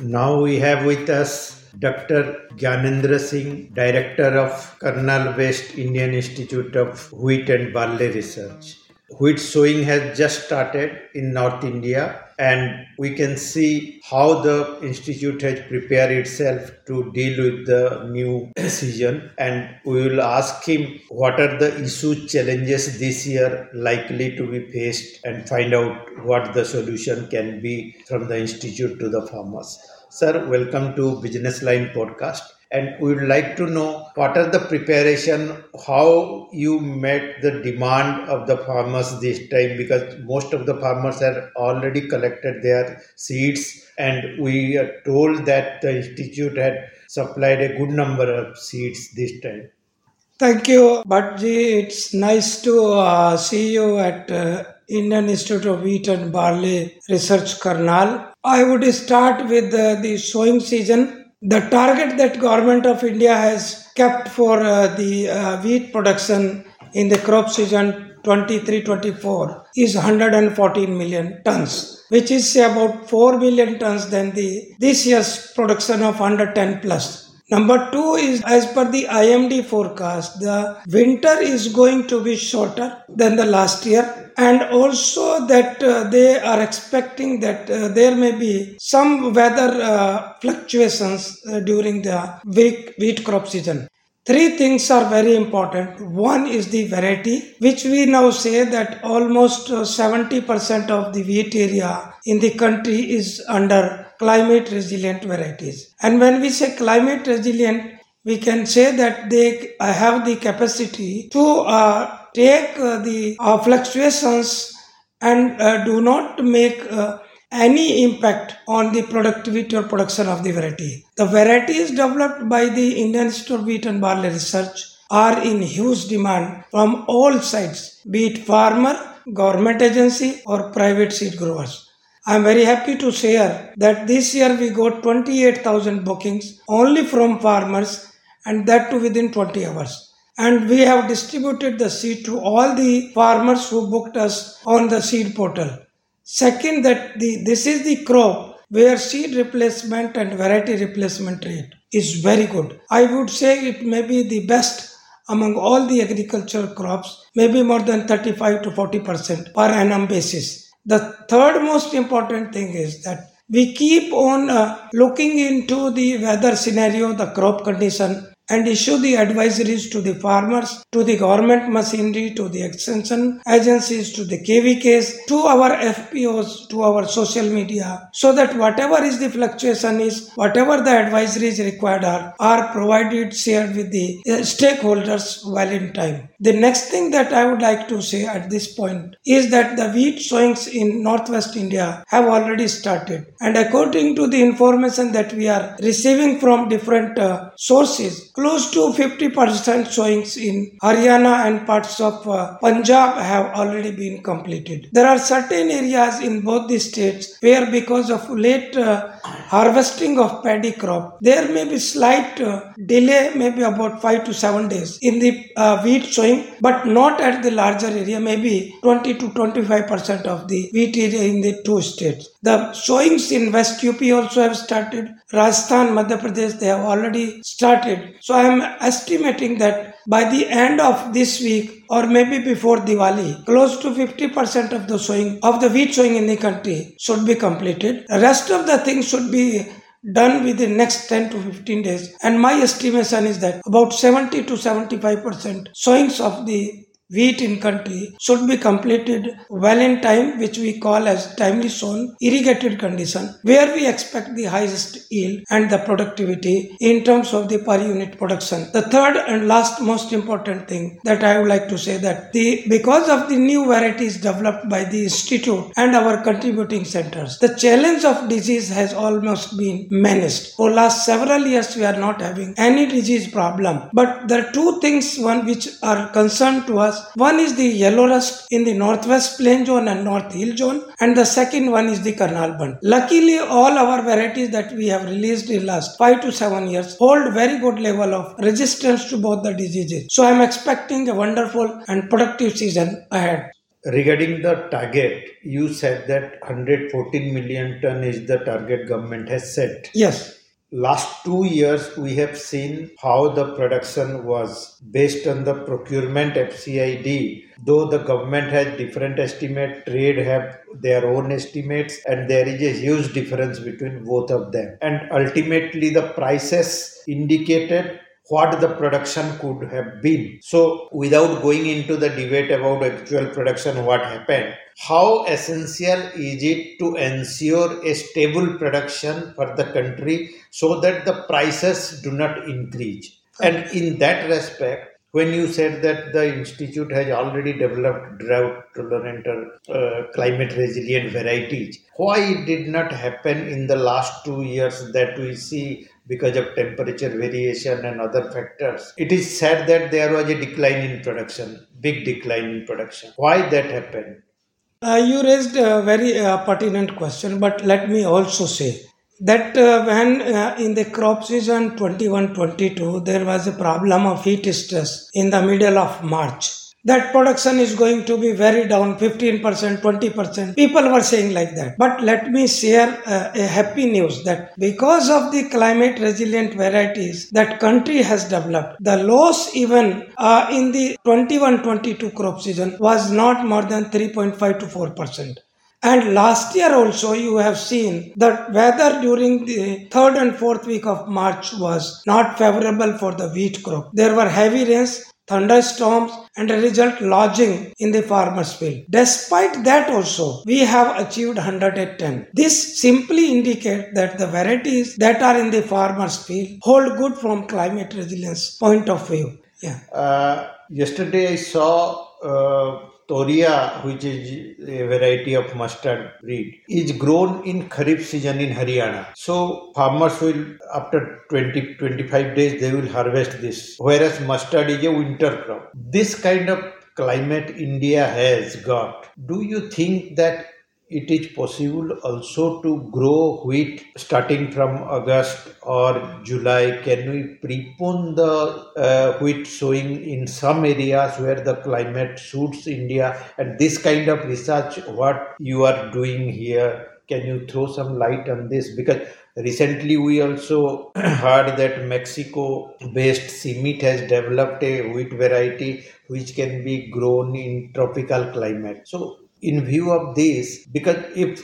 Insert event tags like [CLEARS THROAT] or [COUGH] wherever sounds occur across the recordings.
Now we have with us Dr. Gyanendra Singh, Director of Karnal West Indian Institute of Wheat and Barley Research. Wheat sowing has just started in North India, and we can see how the institute has prepared itself to deal with the new [COUGHS] season. And we will ask him what are the issues, challenges this year likely to be faced, and find out what the solution can be from the institute to the farmers. Sir, welcome to Business Line podcast. And we would like to know what are the preparation, how you met the demand of the farmers this time, because most of the farmers have already collected their seeds, and we are told that the institute had supplied a good number of seeds this time. Thank you, Bhatji. It's nice to uh, see you at uh, Indian Institute of Wheat and Barley Research Karnal. I would start with uh, the sowing season. The target that government of India has kept for uh, the uh, wheat production in the crop season 23-24 is 114 million tons, which is about 4 million tons than the this year's production of 110 plus. Number two is as per the IMD forecast, the winter is going to be shorter than the last year, and also that uh, they are expecting that uh, there may be some weather uh, fluctuations uh, during the wheat, wheat crop season. Three things are very important. One is the variety, which we now say that almost 70% of the wheat area in the country is under climate resilient varieties. And when we say climate resilient, we can say that they have the capacity to uh, take uh, the uh, fluctuations and uh, do not make uh, any impact on the productivity or production of the variety. The varieties developed by the Indian of Wheat and Barley Research are in huge demand from all sides, be it farmer, government agency or private seed growers. I am very happy to share that this year we got 28,000 bookings only from farmers and that too within 20 hours. And we have distributed the seed to all the farmers who booked us on the seed portal. Second, that the, this is the crop where seed replacement and variety replacement rate is very good. I would say it may be the best among all the agricultural crops, maybe more than 35 to 40 percent per annum basis. The third most important thing is that we keep on uh, looking into the weather scenario, the crop condition, and issue the advisories to the farmers, to the government machinery, to the extension agencies, to the KVKs, to our FPOs, to our social media, so that whatever is the fluctuation is, whatever the advisories required are, are provided, shared with the uh, stakeholders well in time. The next thing that I would like to say at this point is that the wheat sowings in northwest India have already started. And according to the information that we are receiving from different uh, sources, close to 50% sowings in Haryana and parts of uh, Punjab have already been completed. There are certain areas in both the states where because of late uh, harvesting of paddy crop, there may be slight uh, delay, maybe about 5 to 7 days in the uh, wheat sowing, but not at the larger area, maybe 20 to 25% of the wheat area in the two states. The sowings in West UP also have started. Rajasthan, Madhya Pradesh, they have already started. So I am estimating that by the end of this week or maybe before Diwali, close to 50% of the sowing of the wheat sowing in the country should be completed. The rest of the things should be done within next 10 to 15 days. And my estimation is that about 70 to 75% sowings of the wheat in country should be completed well in time which we call as timely sown irrigated condition where we expect the highest yield and the productivity in terms of the per unit production. The third and last most important thing that i would like to say that the because of the new varieties developed by the institute and our contributing centers the challenge of disease has almost been managed. For last several years we are not having any disease problem. But there are two things one which are concerned to us one is the yellow rust in the northwest plain zone and north hill zone, and the second one is the Karnal Bunt. Luckily, all our varieties that we have released in last five to seven years hold very good level of resistance to both the diseases. So I am expecting a wonderful and productive season ahead. Regarding the target, you said that 114 million ton is the target government has set. Yes. Last two years, we have seen how the production was based on the procurement FCID. Though the government has different estimate, trade have their own estimates, and there is a huge difference between both of them. And ultimately, the prices indicated what the production could have been. So, without going into the debate about actual production, what happened, how essential is it to ensure a stable production for the country so that the prices do not increase? And in that respect, when you said that the institute has already developed drought tolerant or uh, climate resilient varieties, why it did not happen in the last two years that we see because of temperature variation and other factors. It is said that there was a decline in production, big decline in production. Why that happened? Uh, you raised a very uh, pertinent question, but let me also say that uh, when uh, in the crop season 21-22 there was a problem of heat stress in the middle of March. That production is going to be very down 15% 20% people were saying like that. But let me share uh, a happy news that because of the climate resilient varieties that country has developed the loss even uh, in the 21-22 crop season was not more than 3.5 to 4% and last year also you have seen that weather during the third and fourth week of March was not favorable for the wheat crop. There were heavy rains thunderstorms and a result lodging in the farmer's field. Despite that also, we have achieved 110. This simply indicates that the varieties that are in the farmer's field hold good from climate resilience point of view. Yeah. Uh, yesterday I saw uh, Toria, which is a variety of mustard breed, is grown in Kharif season in Haryana. So farmers will, after 20 25 days, they will harvest this. Whereas mustard is a winter crop. This kind of climate India has got. Do you think that it is possible also to grow wheat starting from August or July. Can we prepone the uh, wheat sowing in some areas where the climate suits India? And this kind of research, what you are doing here, can you throw some light on this? Because recently we also [CLEARS THROAT] heard that Mexico based CIMMYT has developed a wheat variety which can be grown in tropical climate. So in view of this because if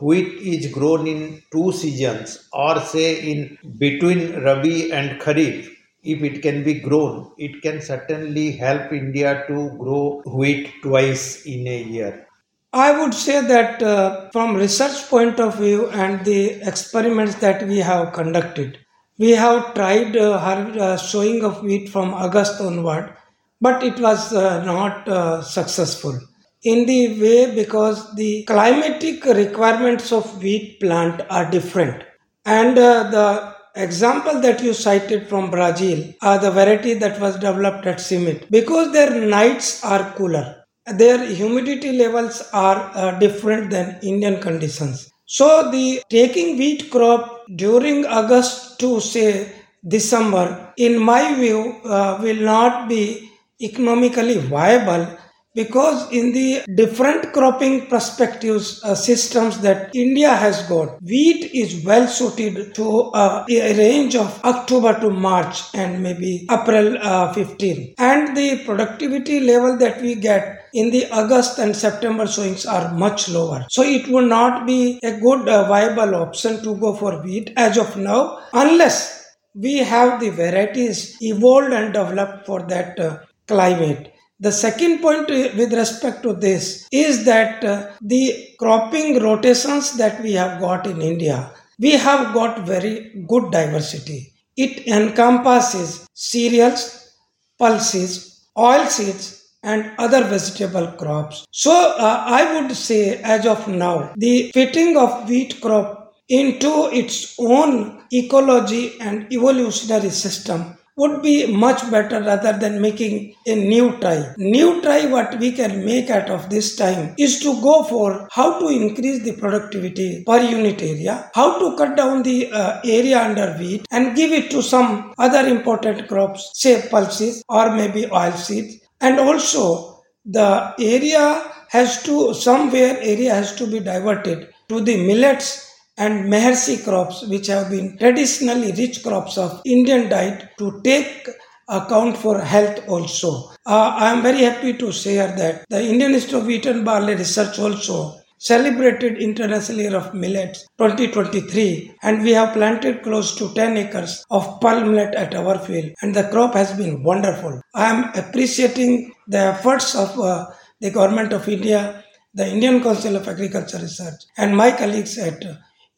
wheat is grown in two seasons or say in between rabi and kharif if it can be grown it can certainly help india to grow wheat twice in a year. I would say that uh, from research point of view and the experiments that we have conducted we have tried uh, uh, sowing of wheat from august onward but it was uh, not uh, successful in the way because the climatic requirements of wheat plant are different. And uh, the example that you cited from brazil are the variety that was developed at CIMMYT because their nights are cooler their humidity levels are uh, different than indian conditions. So the taking wheat crop during august to say december in my view uh, will not be economically viable because in the different cropping perspectives uh, systems that india has got wheat is well suited to uh, a range of october to march and maybe april uh, 15 and the productivity level that we get in the august and september sowings are much lower. So it would not be a good uh, viable option to go for wheat as of now unless we have the varieties evolved and developed for that uh, climate the second point with respect to this is that uh, the cropping rotations that we have got in India, we have got very good diversity. It encompasses cereals, pulses, oil seeds, and other vegetable crops. So uh, I would say as of now, the fitting of wheat crop into its own ecology and evolutionary system would be much better rather than making a new try. New try what we can make out of this time is to go for how to increase the productivity per unit area, how to cut down the uh, area under wheat and give it to some other important crops, say pulses or maybe oil seeds and also the area has to somewhere area has to be diverted to the millets and Maharshi crops, which have been traditionally rich crops of Indian diet, to take account for health also. Uh, I am very happy to share that the Indian Institute of Wheat and Barley Research also celebrated International Year of Millets 2023 and we have planted close to 10 acres of pearl millet at our field and the crop has been wonderful. I am appreciating the efforts of uh, the Government of India, the Indian Council of Agriculture Research and my colleagues at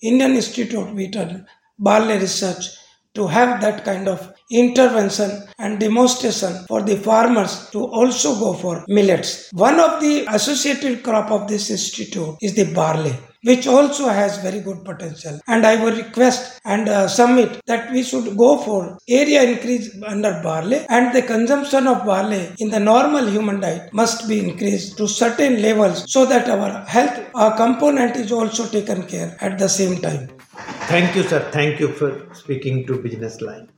Indian Institute of and Barley Research to have that kind of intervention and demonstration for the farmers to also go for millets. One of the associated crop of this institute is the barley which also has very good potential and i would request and uh, submit that we should go for area increase under barley and the consumption of barley in the normal human diet must be increased to certain levels so that our health uh, component is also taken care at the same time Thank you, sir. Thank you for speaking to Business Line.